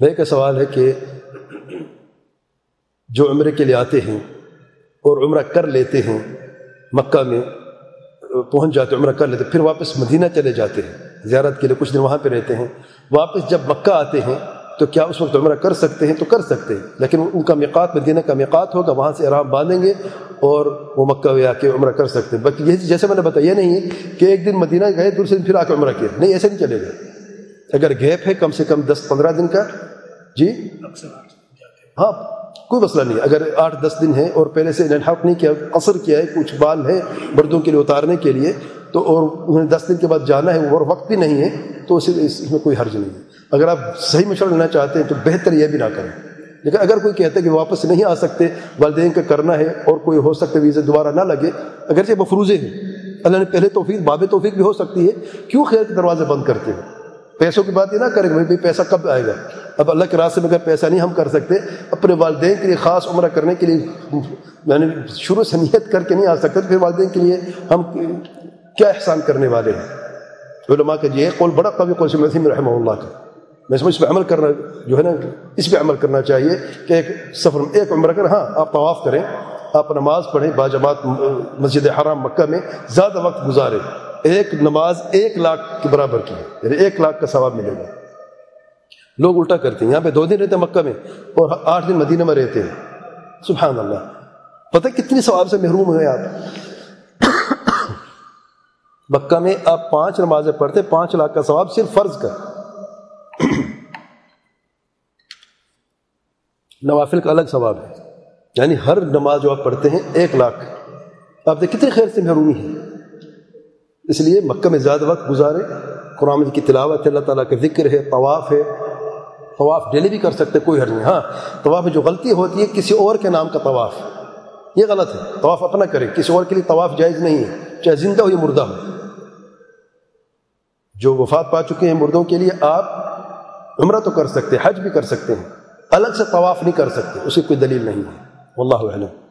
میرے کا سوال ہے کہ جو عمرے کے لیے آتے ہیں اور عمرہ کر لیتے ہیں، مکہ میں پہنچ جاتے ہیں، عمرہ کر لیتے ہیں، پھر واپس مدینہ چلے جاتے ہیں، زیارت کے لیے کچھ دن وہاں پہ رہتے ہیں، واپس جب مکہ آتے ہیں تو کیا اس وقت عمرہ کر سکتے ہیں؟ تو کر سکتے ہیں، لیکن ان کا مقات مدینہ کا مقات ہوگا، وہاں سے آرام باندھیں گے اور وہ مکہ میں آ کے عمرہ کر سکتے ہیں۔ باقی یہ جیسے میں نے بتایا، یہ نہیں ہے کہ ایک دن مدینہ گئے، دوسرے دن پھر آ کے عمرہ کیا۔ نہیں، ایسے نہیں چلے گا اگر گیپ ہے کم سے کم دس پندرہ دن کا جی؟ ہاں کوئی مسئلہ نہیں، اگر آٹھ دس دن ہے اور پہلے سے حق نہیں کیا اثر کیا ہے، کچھ بال ہے مردوں کے لیے اتارنے کے لیے، تو اور انہیں دس دن کے بعد جانا ہے اور وقت بھی نہیں ہے، تو اسے اس میں کوئی حرج نہیں ہے۔ اگر آپ صحیح مشورہ لینا چاہتے ہیں تو بہتر یہ بھی نہ کریں۔ لیکن اگر کوئی کہتا ہے کہ واپس نہیں آ سکتے، والدین کا کرنا ہے اور کوئی ہو سکتا ہے ویزے دوبارہ نہ لگے، اگرچہ مفروضے ہیں، اللہ نے پہلے توفیق، باب توفیق بھی ہو سکتی ہے، کیوں خیر کے دروازے بند کرتے ہیں؟ پیسوں کی بات یہ نہ کریں گے بھائی پیسہ کب آئے گا؟ اب اللہ کے راستے میں اگر پیسہ نہیں ہم کر سکتے، اپنے والدین کے لیے خاص عمرہ کرنے کے لیے میں نے شروع سے نیت کر کے نہیں آ سکتے، تو پھر والدین کے لیے ہم کیا احسان کرنے والے ہیں؟ علماء کا یہ قول بڑا قوی قول سے مسیم رحمہ اللہ کا۔ میں سمجھ اس پہ عمل کرنا جو ہے نا، اس پہ عمل کرنا چاہیے کہ ایک سفر میں ایک عمرہ کر ہاں آپ طواف کریں، آپ نماز پڑھیں، باجماعت، مسجد حرام، مکہ میں زیادہ وقت گزاریں۔ ایک نماز ایک لاکھ کے برابر کی یعنی ایک لاکھ کا ثواب ملے گا۔ لوگ الٹا کرتے ہیں۔ یہاں پہ دو دن رہتے ہیں مکہ میں اور آٹھ دن مدینہ میں رہتے ہیں۔ سبحان اللہ۔ پتہ کتنی ثواب سے محروم ہوئے آپ؟ مکہ میں آپ پانچ نمازیں پڑھتے پانچ لاکھ کا ثواب صرف فرض کر نوافل کا الگ ثواب ہے۔ یعنی ہر نماز جو آپ پڑھتے ہیں، ایک لاکھ۔ آپ دیکھ کتنے خیر سے محرومی ہے اس لیے مکہ میں زیادہ وقت گزارے۔ قرآن کی تلاوت ہے، اللہ تعالیٰ کا ذکر ہے، طواف ہے۔ طواف ڈیلی بھی کر سکتے، کوئی حرج نہیں۔ ہاں طواف میں جو غلطی ہوتی ہے، کسی اور کے نام کا طواف۔ یہ غلط ہے۔ طواف اپنا کرے، کسی اور کے لیے طواف جائز نہیں ہے، چاہے زندہ ہو یا مردہ ہو۔ جو وفات پا چکے ہیں مردوں کے لیے، آپ عمرہ تو کر سکتے، حج بھی کر سکتے ہیں، الگ سے طواف نہیں کر سکتے اسی کوئی دلیل نہیں ہے۔ واللہ علم